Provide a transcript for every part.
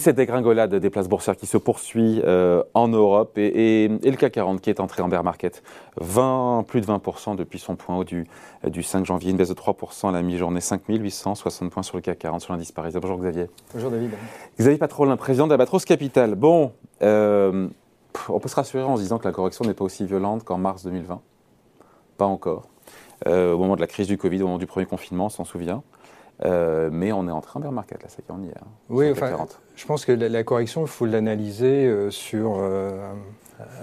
cette dégringolade des places boursières qui se poursuit euh, en Europe et, le CAC 40 qui est entré en bear market, 20, plus de 20% depuis son point haut du, du 5 janvier, une baisse de 3% à la mi-journée, 5860 points sur le CAC 40 sur l'indice parisien. Bonjour Xavier. Bonjour David. Xavier Patrolin, président d'Abatros Capital. Bon, euh, on peut se rassurer en se disant que la correction n'est pas aussi violente qu'en mars 2020. Pas encore. Euh, au moment de la crise du Covid, au moment du premier confinement, on s'en souvient. Euh, mais on est en train bear market, là, qu'on y est. Hein, oui, enfin, je pense que la, correction, il faut l'analyser euh, sur, euh,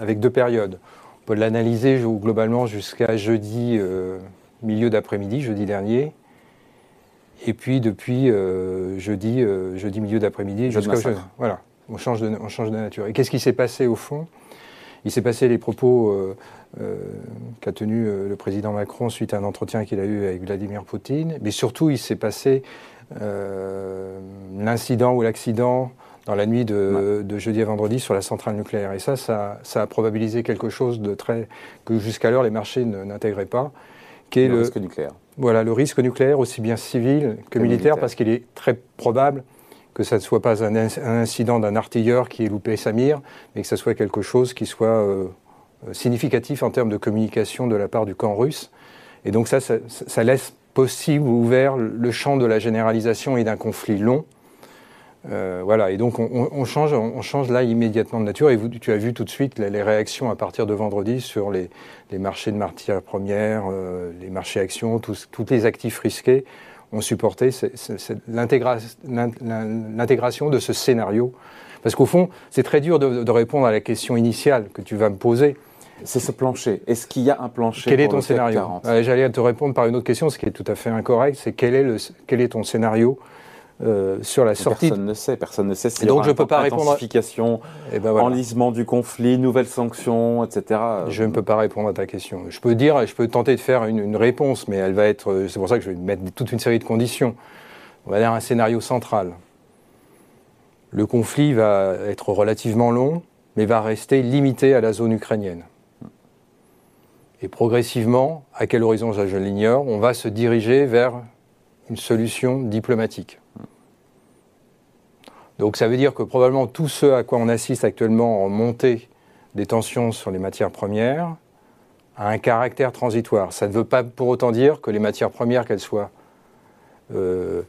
avec deux périodes. On peut l'analyser globalement jusqu'à jeudi, milieu d'après-midi, jeudi dernier. Et puis depuis jeudi, jeudi milieu d'après-midi jusqu'à Voilà, on change de, on change de nature. Et qu'est-ce qui s'est passé au fond? Il s'est passé les propos qu'a tenu euh, le président Macron suite à un entretien qu'il a eu avec Vladimir Poutine, mais surtout il s'est passé l'incident ou l'accident dans la nuit de, jeudi à vendredi sur la centrale nucléaire. Et ça, ça, a probabilisé quelque chose de très que jusqu'alors les marchés n'intégraient pas, qui est le, risque nucléaire. Voilà, le risque nucléaire, aussi bien civil que, militaire, parce qu'il est très probable que ça ne soit pas un, incident d'un artilleur qui ait loupé sa mire, mais que ça soit quelque chose qui soit euh, euh, significatif en termes de communication de la part du camp russe. Et donc ça, ça, laisse possible ou ouvert le champ de la généralisation et d'un conflit long. Euh, voilà, et donc on, change, on change là immédiatement de nature. Et tu as vu tout de suite les, réactions à partir de vendredi sur les, marchés de matières premières, les marchés actions, tous les actifs risqués ont supporté l'intégration de ce scénario. Parce qu'au fond, c'est très dur de, répondre à la question initiale que tu vas me poser. C'est ce plancher. Est-ce qu'il y a un plancher Quel est ton scénario J'allais te répondre par une autre question, ce qui est tout à fait incorrect. C'est quel est, le, quel est ton scénario euh, sur la sortie. Personne ne sait, personne ne sait. Si donc je peux pas répondre. Intensification, eh ben enlisement du conflit, nouvelles sanctions, etc. Je ne peux pas répondre à ta question. Je peux dire, je peux tenter de faire une, réponse, mais elle va être. C'est pour ça que je vais mettre toute une série de conditions. On va dire un scénario central. Le conflit va être relativement long, mais va rester limité à la zone ukrainienne. Et progressivement, à quel horizon je l'ignore, on va se diriger vers une solution diplomatique. Donc ça veut dire que probablement tout ce à quoi on assiste actuellement en montée des tensions sur les matières premières a un caractère transitoire. Ça ne veut pas pour autant dire que les matières premières, qu'elles soient euh,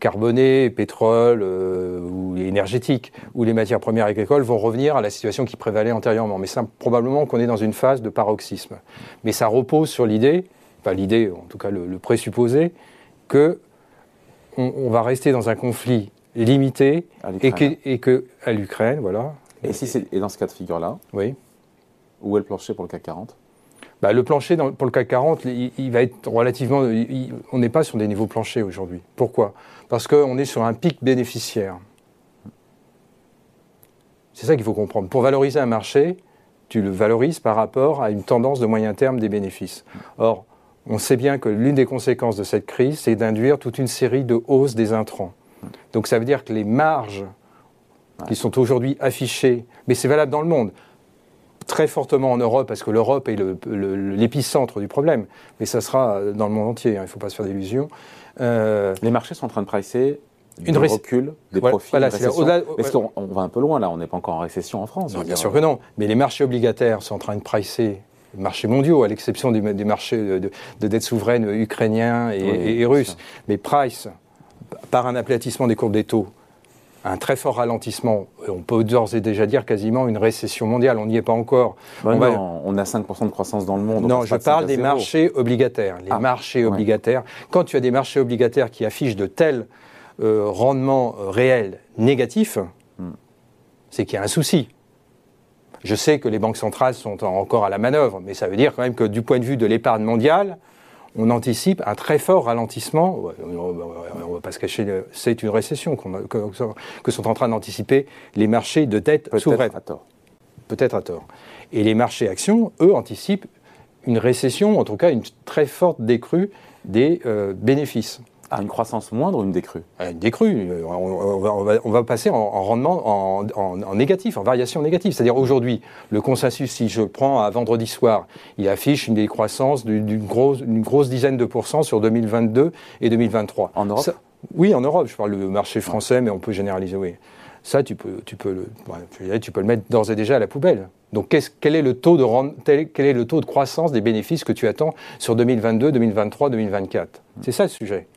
carbonées, pétrole euh, ou énergétiques, ou les matières premières agricoles, vont revenir à la situation qui prévalait antérieurement. Mais ça, probablement qu'on est dans une phase de paroxysme. Mais ça repose sur l'idée, pas l'idée, en tout cas le, présupposé, que on va rester dans un conflit limité et que, et que, à l'Ukraine, voilà. Et, si c'est et dans ce cas de figure-là, oui. où est le plancher pour le CAC 40 bah, le plancher dans, pour le CAC 40, il, va être relativement. on n'est pas sur des niveaux planchers aujourd'hui. Pourquoi? Parce qu'on est sur un pic bénéficiaire. C'est ça qu'il faut comprendre. Pour valoriser un marché, tu le valorises par rapport à une tendance de moyen terme des bénéfices. Or, on sait bien que l'une des conséquences de cette crise, c'est d'induire toute une série de hausses des intrants. Donc ça veut dire que les marges qui sont aujourd'hui affichées, mais c'est valable dans le monde, très fortement en Europe, parce que l'Europe est l'épicentre du problème, mais ça sera dans le monde entier, hein, il ne faut pas se faire d'illusions. Euh, les marchés sont en train de pricer une recul des profits. Voilà, Parce qu'on on va un peu loin là, on n'est pas encore en récession en France. bien sûr que non, mais les marchés obligataires sont en train de pricer les marchés mondiaux, à l'exception des, marchés de, dette souveraine ukrainiens et, et russes. Mais price par un aplatissement des courbes des taux, un très fort ralentissement, on peut d'ores et déjà dire quasiment une récession mondiale. On n'y est pas encore. Bah on, a 5% de croissance dans le monde. Non, je parle des marchés obligataires. Les ah, marchés obligataires. Quand tu as des marchés obligataires qui affichent de tels euh, rendements euh, réels négatifs, hmm. c'est qu'il y a un souci. Je sais que les banques centrales sont encore à la manœuvre, mais ça veut dire quand même que du point de vue de l'épargne mondiale, on anticipe un très fort ralentissement. On ne va pas se cacher, c'est une récession que, sont en train d'anticiper les marchés de dette souveraine. Peut-être à tort. Peut-être à tort. Et les marchés actions, eux, anticipent une récession, en tout cas une très forte décrue des euh, bénéfices une croissance moindre ou une décrue Une décrue. On va, passer en, rendement en, négatif, en variation négative. C'est-à-dire aujourd'hui, le consensus, si je prends à vendredi soir, il affiche une décroissance d'une grosse, grosse, dizaine de pourcents sur 2022 et 2023. En Europe Oui, en Europe. Je parle du marché français, mais on peut généraliser, oui. ça, tu peux, tu peux, le, tu peux le mettre d'ores et déjà à la poubelle. Donc, quel, est le taux de, quel est le taux de croissance des bénéfices que tu attends sur 2022, 2023, 2024 C'est ça le sujet.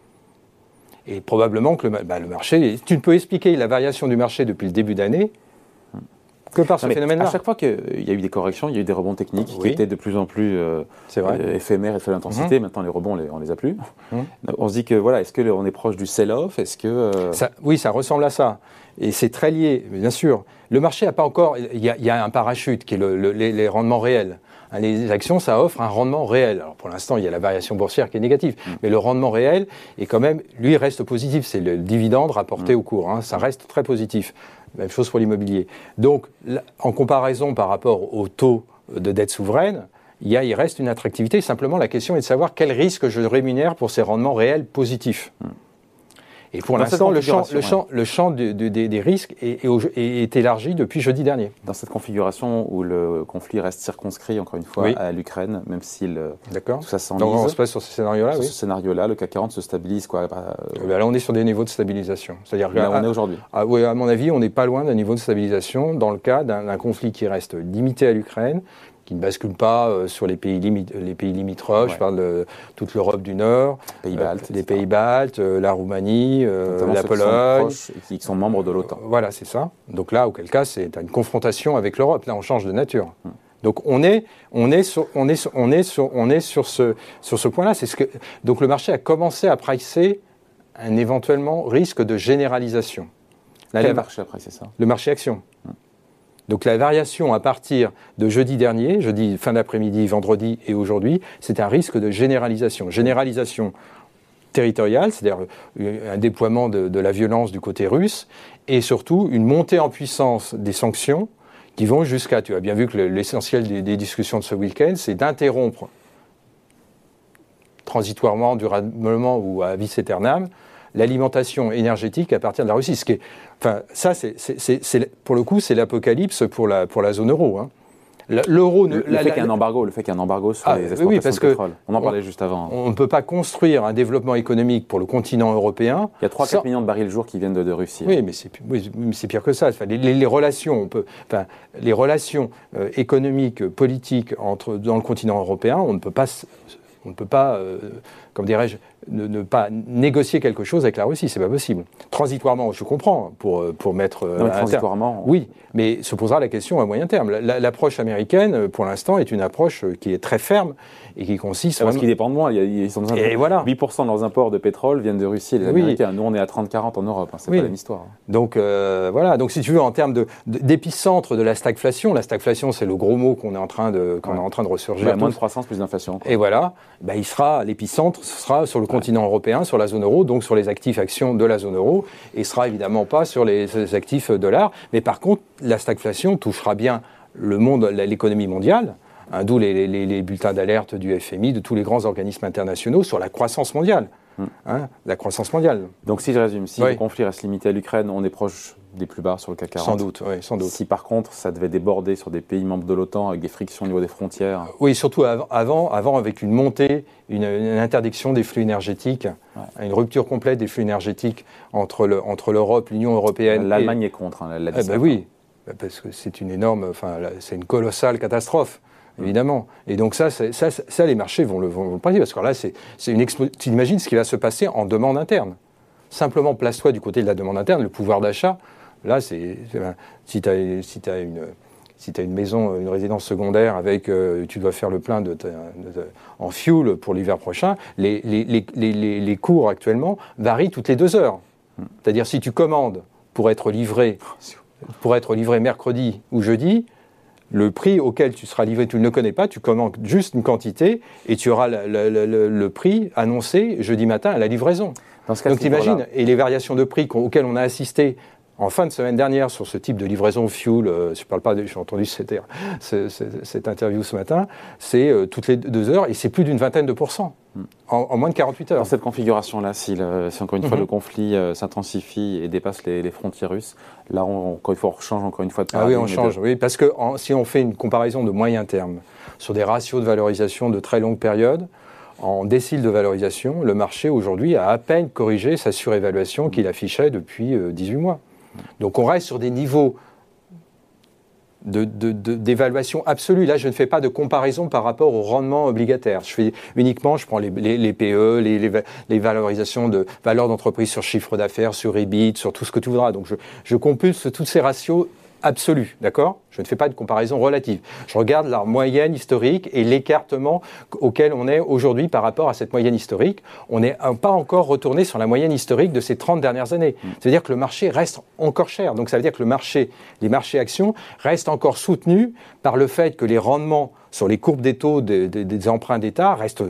Et probablement que le, bah, le marché, tu ne peux expliquer la variation du marché depuis le début d'année que par ce phénomène-là. À chaque fois qu'il y a eu des corrections, il y a eu des rebonds techniques qui étaient de plus en plus euh, euh, éphémères et de faible intensité. Mhm. Maintenant, les rebonds, on les, les a plus. Mhm. On se dit que voilà, est-ce qu'on est proche du sell-off? Est-ce que euh, oui, ça ressemble à ça. Et c'est très lié, bien sûr. Le marché n'a pas encore. Il y, a un parachute qui est les, rendements réels. Hein, les actions, ça offre un rendement réel. Alors pour l'instant, il y a la variation boursière qui est négative, mhm. mais le rendement réel est quand même, lui, reste positif. C'est le dividende rapporté au cours. Hein. ça reste très positif. Même chose pour l'immobilier. Donc, en comparaison par rapport au taux de dette souveraine, il, y a, il reste une attractivité. Simplement, la question est de savoir quel risque je rémunère pour ces rendements réels positifs. Hmm. Et pour l'instant, le champ, le champ, le champ des risques est, élargi depuis jeudi dernier. Dans cette configuration où le conflit reste circonscrit, encore une fois, à l'Ukraine, même si tout ça s'enlise. Donc on se passe sur ce scénario-là Sur ce scénario-là, le CAC 40 se stabilise quoi euh, bah, Là, on est sur des niveaux de stabilisation. C'est-à-dire là, on est aujourd'hui. Oui, à mon avis, on n'est pas loin d'un niveau de stabilisation dans le cas d'un conflit qui reste limité à l'Ukraine, qui ne bascule pas euh, sur les pays, les pays limitrophes. Je parle de toute l'Europe du Nord, pays baltes, les pays baltes, euh, la Roumanie, euh, la Pologne. Qui, sont membres de l'OTAN. voilà, c'est ça. Donc là, auquel cas, c'est une confrontation avec l'Europe. Là, on change de nature. Hmm. Donc on est, on est sur, on est on est sur, on est sur ce, sur ce point-là. C'est ce que, donc le marché a commencé à pricer un éventuellement risque de généralisation. Quel marché a pricé ça? Le marché action. Hmm. Donc la variation à partir de jeudi dernier, jeudi fin d'après-midi, vendredi et aujourd'hui, c'est un risque de généralisation. Généralisation territoriale, c'est-à-dire un déploiement de, la violence du côté russe, et surtout une montée en puissance des sanctions qui vont jusqu'à, tu as bien vu que l'essentiel des, discussions de ce week-end, c'est d'interrompre transitoirement, durablement ou à vis aeternam, l'alimentation énergétique à partir de la Russie. Ce qui est, enfin, ça, c'est, pour le coup, c'est l'apocalypse pour la, pour la zone euro. Hein. L'euro, le, fait qu'il y ait un embargo, le fait qu'il y ait un embargo sur ah, les exportations oui, parce de pétrole. on en parlait juste avant. On ne peut pas construire un développement économique pour le continent européen. Il y a 3-4 millions de barils le jour qui viennent de, Russie. Oui, mais c'est pire que ça. Enfin, les, relations, on peut, enfin, les relations euh, économiques, politiques entre dans le continent européen, on ne peut pas, on ne peut pas, euh, comme dirais-je, ne, pas négocier quelque chose avec la Russie, c'est pas possible. Transitoirement, je comprends, pour, euh, pour mettre... Euh, non, transitoirement... Oui, mais se posera la question à moyen terme. L'approche américaine, pour l'instant, est une approche qui est très ferme et qui consiste... Parce qu'ils dépendent moins, ils sont et voilà. 8% de leurs imports de pétrole viennent de Russie et des Américains. Nous, on est à 30-40 en Europe, hein, c'est pas la même histoire. Donc, euh, voilà, donc si tu veux, en termes d'épicentre de, de, la stagflation, la stagflation, c'est le gros mot qu'on est, en train de, qu'on est en train de ressurgir. Bah, moins de croissance, plus d'inflation. Et voilà, bah, il sera, l'épicentre, ce sera sur le continent européen, sur la zone euro, donc sur les actifs actions de la zone euro, et sera évidemment pas sur les, actifs dollars. Mais par contre, la stagflation touchera bien le monde, l'économie mondiale. Hein, d'où les, bulletins d'alerte du FMI, de tous les grands organismes internationaux sur la croissance mondiale. Hein, la croissance mondiale. Donc si je résume, si le conflit reste limité à l'Ukraine, on est proche des plus bas sur le CAC 40. Sans doute, oui, sans doute. Si par contre ça devait déborder sur des pays membres de l'OTAN avec des frictions au niveau des frontières. Oui, surtout avant, avant avec une montée, une, interdiction des flux énergétiques, une rupture complète des flux énergétiques entre l'Europe, entre l'Union européenne. L'Allemagne est contre, hein, eh ben oui, parce que c'est une énorme, enfin c'est une colossale catastrophe évidemment. Et donc ça, ça, ça, les marchés vont le, vont le parce que là, c'est une Tu imagines ce qui va se passer en demande interne. Simplement, place-toi du côté de la demande interne, le pouvoir d'achat. Là, c'est si tu as, si as une si tu as une maison, une résidence secondaire avec, euh, tu dois faire le plein de, en fuel pour l'hiver prochain, les, les, les, les, cours actuellement varient toutes les deux heures. C'est-à-dire si tu commandes pour être livré, pour être livré mercredi ou jeudi, le prix auquel tu seras livré, tu ne le connais pas, tu commandes juste une quantité et tu auras le, prix annoncé jeudi matin à la livraison. Donc t'imagines, et les variations de prix auxquelles on a assisté en fin de semaine dernière sur ce type de livraison fuel, euh, je parle pas, j'ai entendu cette, cette, interview ce matin, c'est euh, toutes les deux heures et c'est plus d'une vingtaine de pourcents hmm. en, moins de 48 heures. Dans cette configuration-là, si, encore une fois mhm. le conflit euh, s'intensifie et dépasse les, frontières russes, là on, change encore une fois de Ah oui, on change, oui, parce que si on fait une comparaison de moyen terme sur des ratios de valorisation de très longue période, en décile de valorisation, le marché aujourd'hui a à peine corrigé sa surévaluation qu'il affichait depuis 18 mois. Donc on reste sur des niveaux d'évaluation absolue. Là, je ne fais pas de comparaison par rapport au rendement obligataire. Je fais uniquement, je prends les, PE, les, valorisations de valeur d'entreprise sur chiffre d'affaires, sur EBIT, sur tout ce que tu voudras. Donc, je, compulse toutes ces ratios absolu, d'accord? Je ne fais pas de comparaison relative. Je regarde la moyenne historique et l'écartement auquel on est aujourd'hui par rapport à cette moyenne historique. On n'est pas encore retourné sur la moyenne historique de ces 30 dernières années. Mm. Ça veut dire que le marché reste encore cher. Donc ça veut dire que le marché, les marchés actions restent encore soutenus par le fait que les rendements sur les courbes des taux des emprunts d'État restent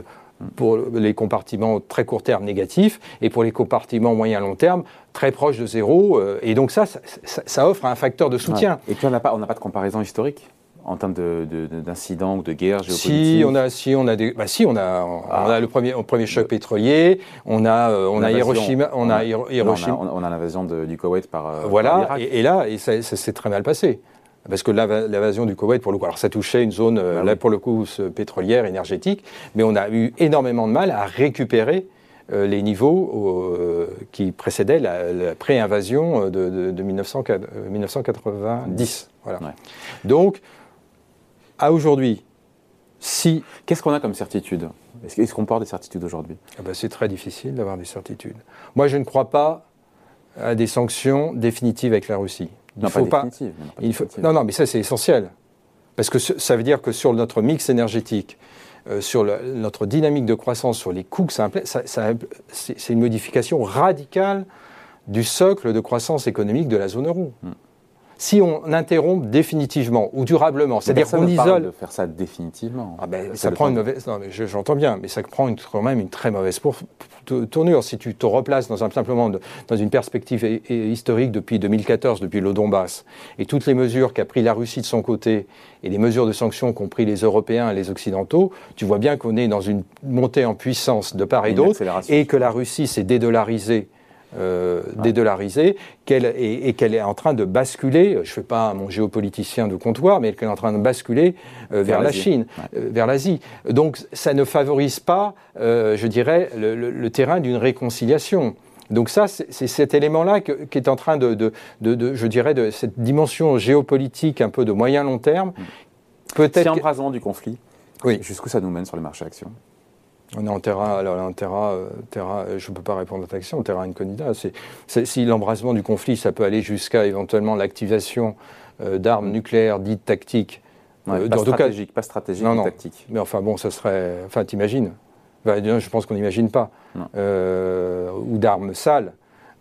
pour les compartiments très court terme négatifs et pour les compartiments moyen long terme très proches de zéro. Euh, et donc ça, ça, offre un facteur de soutien. Et puis on n'a pas, pas de comparaison historique en termes d'incidents ou de guerres géopolitiques? Si on a, si on a des, bah si on a, on ah. a le premier, premier choc pétrolier, on a, euh, on a Hiroshima, on a Hiroshima. On a, l'invasion du Koweït par. Euh, voilà, et, là, et ça s'est très mal passé. Parce que l'invasion du Koweït, pour le coup, alors ça touchait une zone, euh, bah là pour le coup, pétrolière, énergétique, mais on a eu énormément de mal à récupérer euh, les niveaux euh, qui précédaient la, pré-invasion de, 1990. Voilà. Donc, à aujourd'hui, si... Qu'est-ce qu'on a comme certitude? Est-ce qu'on porte des certitudes aujourd'hui? Ah ben, C'est très difficile d'avoir des certitudes. Moi, je ne crois pas à des sanctions définitives avec la Russie. Non, faut pas, il faut, non, non, mais ça c'est essentiel. Parce que ça veut dire que sur notre mix énergétique, euh, sur notre dynamique de croissance, sur les coûts que ça implique, c'est une modification radicale du socle de croissance économique de la zone euro. Hmm si on interrompt définitivement ou durablement, c'est-à-dire qu'on isole. de faire ça définitivement. Ah ben, ça prend une mauvaise. Non, mais j'entends bien, mais ça prend quand même une très mauvaise tournure. Si tu te replaces dans un, simplement dans une perspective historique depuis 2014, depuis le Donbass, et toutes les mesures qu'a pris la Russie de son côté et les mesures de sanctions qu'ont pris les Européens et les Occidentaux, tu vois bien qu'on est dans une montée en puissance de part et d'autre, et que la Russie s'est dédollarisée euh, dédollarisée et, qu'elle est en train de basculer, je ne fais pas mon géopoliticien de comptoir, mais qu'elle est en train de basculer euh, vers, la Chine, euh, vers l'Asie. Donc ça ne favorise pas, je dirais, le, terrain d'une réconciliation. Donc ça, c'est cet élément-là qui est en train de, de, je dirais, de cette dimension géopolitique un peu de moyen-long terme. Mm. Peut-être si embrasement du conflit, oui. jusqu'où ça nous mène sur les marchés actions? On est en terrain, alors en terrain, euh, terrain euh, je ne peux pas répondre à ta question, terrain incognita. C'est, si l'embrasement du conflit, ça peut aller jusqu'à éventuellement l'activation euh, d'armes nucléaires dites tactiques. Ouais, pas, stratégique, pas stratégique, non, non. tactique. Mais enfin bon, ça serait. Enfin, t'imagines Je pense qu'on n'imagine pas. ou d'armes sales.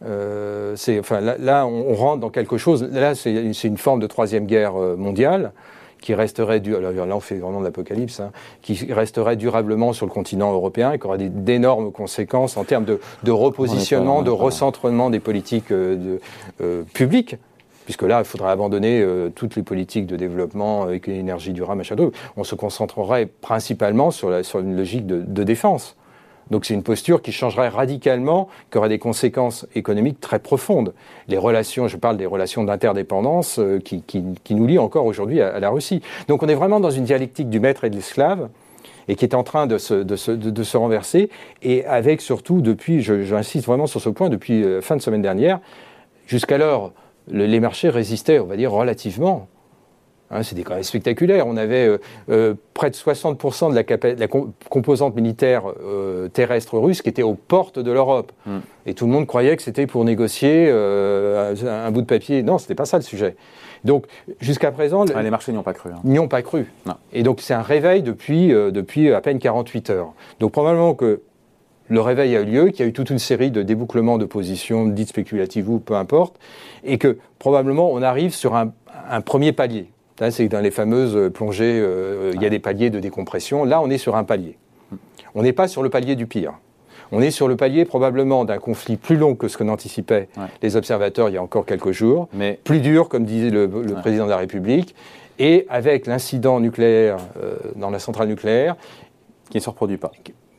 enfin, là, là, on rentre dans quelque chose. Là, c'est, une forme de troisième guerre mondiale qui resterait, alors là on fait vraiment de l'apocalypse, hein, qui resterait durablement sur le continent européen et qui aurait d'énormes conséquences en termes de, repositionnement, de recentrement des politiques euh, euh, publiques. Puisque là, il faudrait abandonner euh, toutes les politiques de développement avec l'énergie durable, machin On se concentrerait principalement sur, la, sur une logique de défense. Donc c'est une posture qui changerait radicalement, qui aurait des conséquences économiques très profondes. Les relations, je parle des relations d'interdépendance euh, qui, nous lient encore aujourd'hui à, la Russie. Donc on est vraiment dans une dialectique du maître et de l'esclave et qui est en train de se, renverser, et avec surtout, depuis, j'insiste vraiment sur ce point, depuis euh, fin de semaine dernière, jusqu'alors, les marchés résistaient, on va dire, relativement Hein, C'était quand même spectaculaire. On avait euh, euh, près de 60% de la, composante militaire euh, terrestre russe qui était aux portes de l'Europe. Hmm. Et tout le monde croyait que c'était pour négocier un, bout de papier. Non, ce n'était pas ça le sujet. Donc, jusqu'à présent. Ah, les marchés n'y ont pas cru. Hein. N'y ont pas cru. Et donc, c'est un réveil depuis, depuis à peine 48 heures. Donc, probablement que le réveil a eu lieu, qu'il y a eu toute une série de débouclements de positions dites spéculatives ou peu importe, et que probablement on arrive sur un premier palier c'est dans les fameuses plongées, euh, il y a des paliers de décompression. Là, on est sur un palier. On n'est pas sur le palier du pire. On est sur le palier probablement d'un conflit plus long que ce que n'anticipaient les observateurs il y a encore quelques jours, mais plus dur, comme disait le, président de la République, et avec l'incident nucléaire euh, dans la centrale nucléaire. Qui ne se reproduit pas.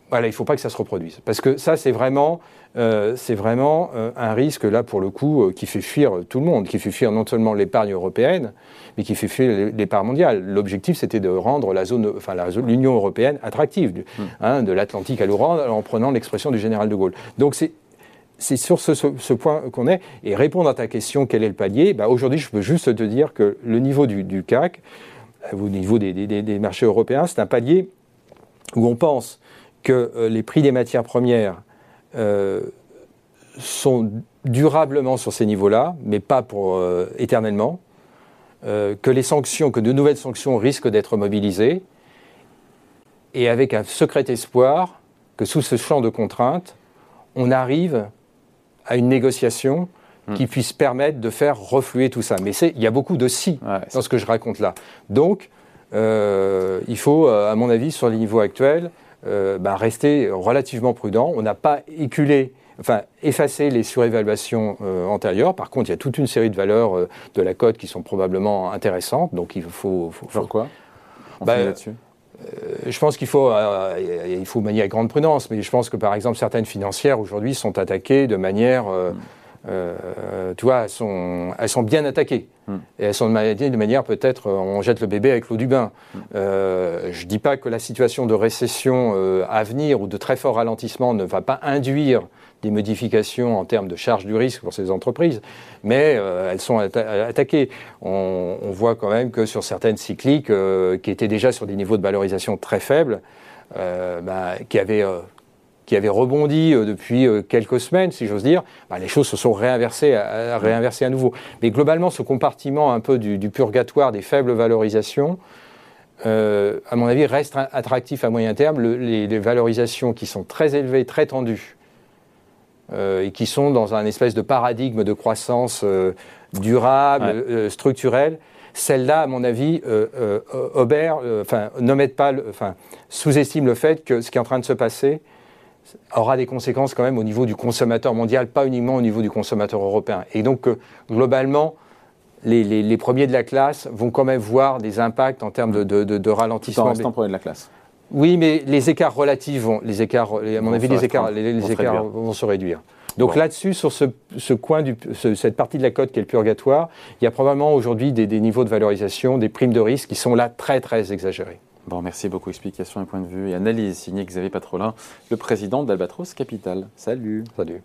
Voilà, il ne faut pas que ça se reproduise. Parce que ça, c'est vraiment, euh, c'est vraiment euh, un risque, là, pour le coup, euh, qui fait fuir tout le monde, qui fait fuir non seulement l'épargne européenne, mais qui fait fuir l'épargne mondiale. L'objectif, c'était de rendre la zone, enfin, l'Union européenne attractive, hmm. hein, de l'Atlantique à l'Oran, en prenant l'expression du général de Gaulle. Donc, c'est c'est sur ce, point qu'on est. Et répondre à ta question, quel est le palier? Bah, Aujourd'hui, je peux juste te dire que le niveau du, CAC, au niveau des, marchés européens, c'est un palier où on pense que les prix des matières premières euh, sont durablement sur ces niveaux-là, mais pas pour éternellement, que les sanctions, que de nouvelles sanctions risquent d'être mobilisées, et avec un secret espoir que sous ce champ de contraintes, on arrive à une négociation hmm. qui puisse permettre de faire refluer tout ça. Mais il y a beaucoup de si dans ce que je raconte là. Donc, euh, il faut, euh, à mon avis, sur les niveaux actuels, euh, bah, rester relativement prudent. On n'a pas éculé, enfin, effacé les surévaluations antérieures. Par contre, il y a toute une série de valeurs de la cote qui sont probablement intéressantes. Donc, il faut. quoi? Bah, là-dessus je pense qu'il faut, il faut manier avec grande prudence, mais je pense que par exemple certaines financières aujourd'hui sont attaquées de manière mm. Euh, tu vois, elles sont, elles sont bien attaquées. Hmm. Et elles sont de manière peut-être, on jette le bébé avec l'eau du bain. Hmm. Euh, je ne dis pas que la situation de récession euh, à venir ou de très fort ralentissement ne va pas induire des modifications en termes de charge du risque pour ces entreprises, mais elles sont attaquées. On, voit quand même que sur certaines cycliques qui étaient déjà sur des niveaux de valorisation très faibles, bah, qui avaient qui avait rebondi euh, depuis euh, quelques semaines, si j'ose dire, bah, les choses se sont réinversées à, réinversées à nouveau. Mais globalement, ce compartiment un peu du, purgatoire des faibles valorisations, euh, à mon avis, reste attractif à moyen terme. les, valorisations qui sont très élevées, très tendues, et qui sont dans un espèce de paradigme de croissance durable, structurelle, celles-là, à mon avis, Aubert, enfin, pas, enfin, sous-estime le fait que ce qui est en train de se passer, aura des conséquences quand même au niveau du consommateur mondial, pas uniquement au niveau du consommateur européen. Et donc, euh, globalement, les, premiers de la classe vont quand même voir des impacts en termes de, de, de, ralentissement. Tout en restant premiers de la classe. Oui, mais les écarts relatifs vont, les écarts, à mon avis, les écarts, les, écarts vont se réduire. Donc là-dessus, sur ce, coin, du, cette partie de la cote qui est le purgatoire, il y a probablement aujourd'hui des, des niveaux de valorisation, des primes de risque qui sont là très très exagérés. Bon, merci beaucoup. Explication et point de vue et analyse signé Xavier Patrolin, le président d'Albatros Capital. Salut. Salut.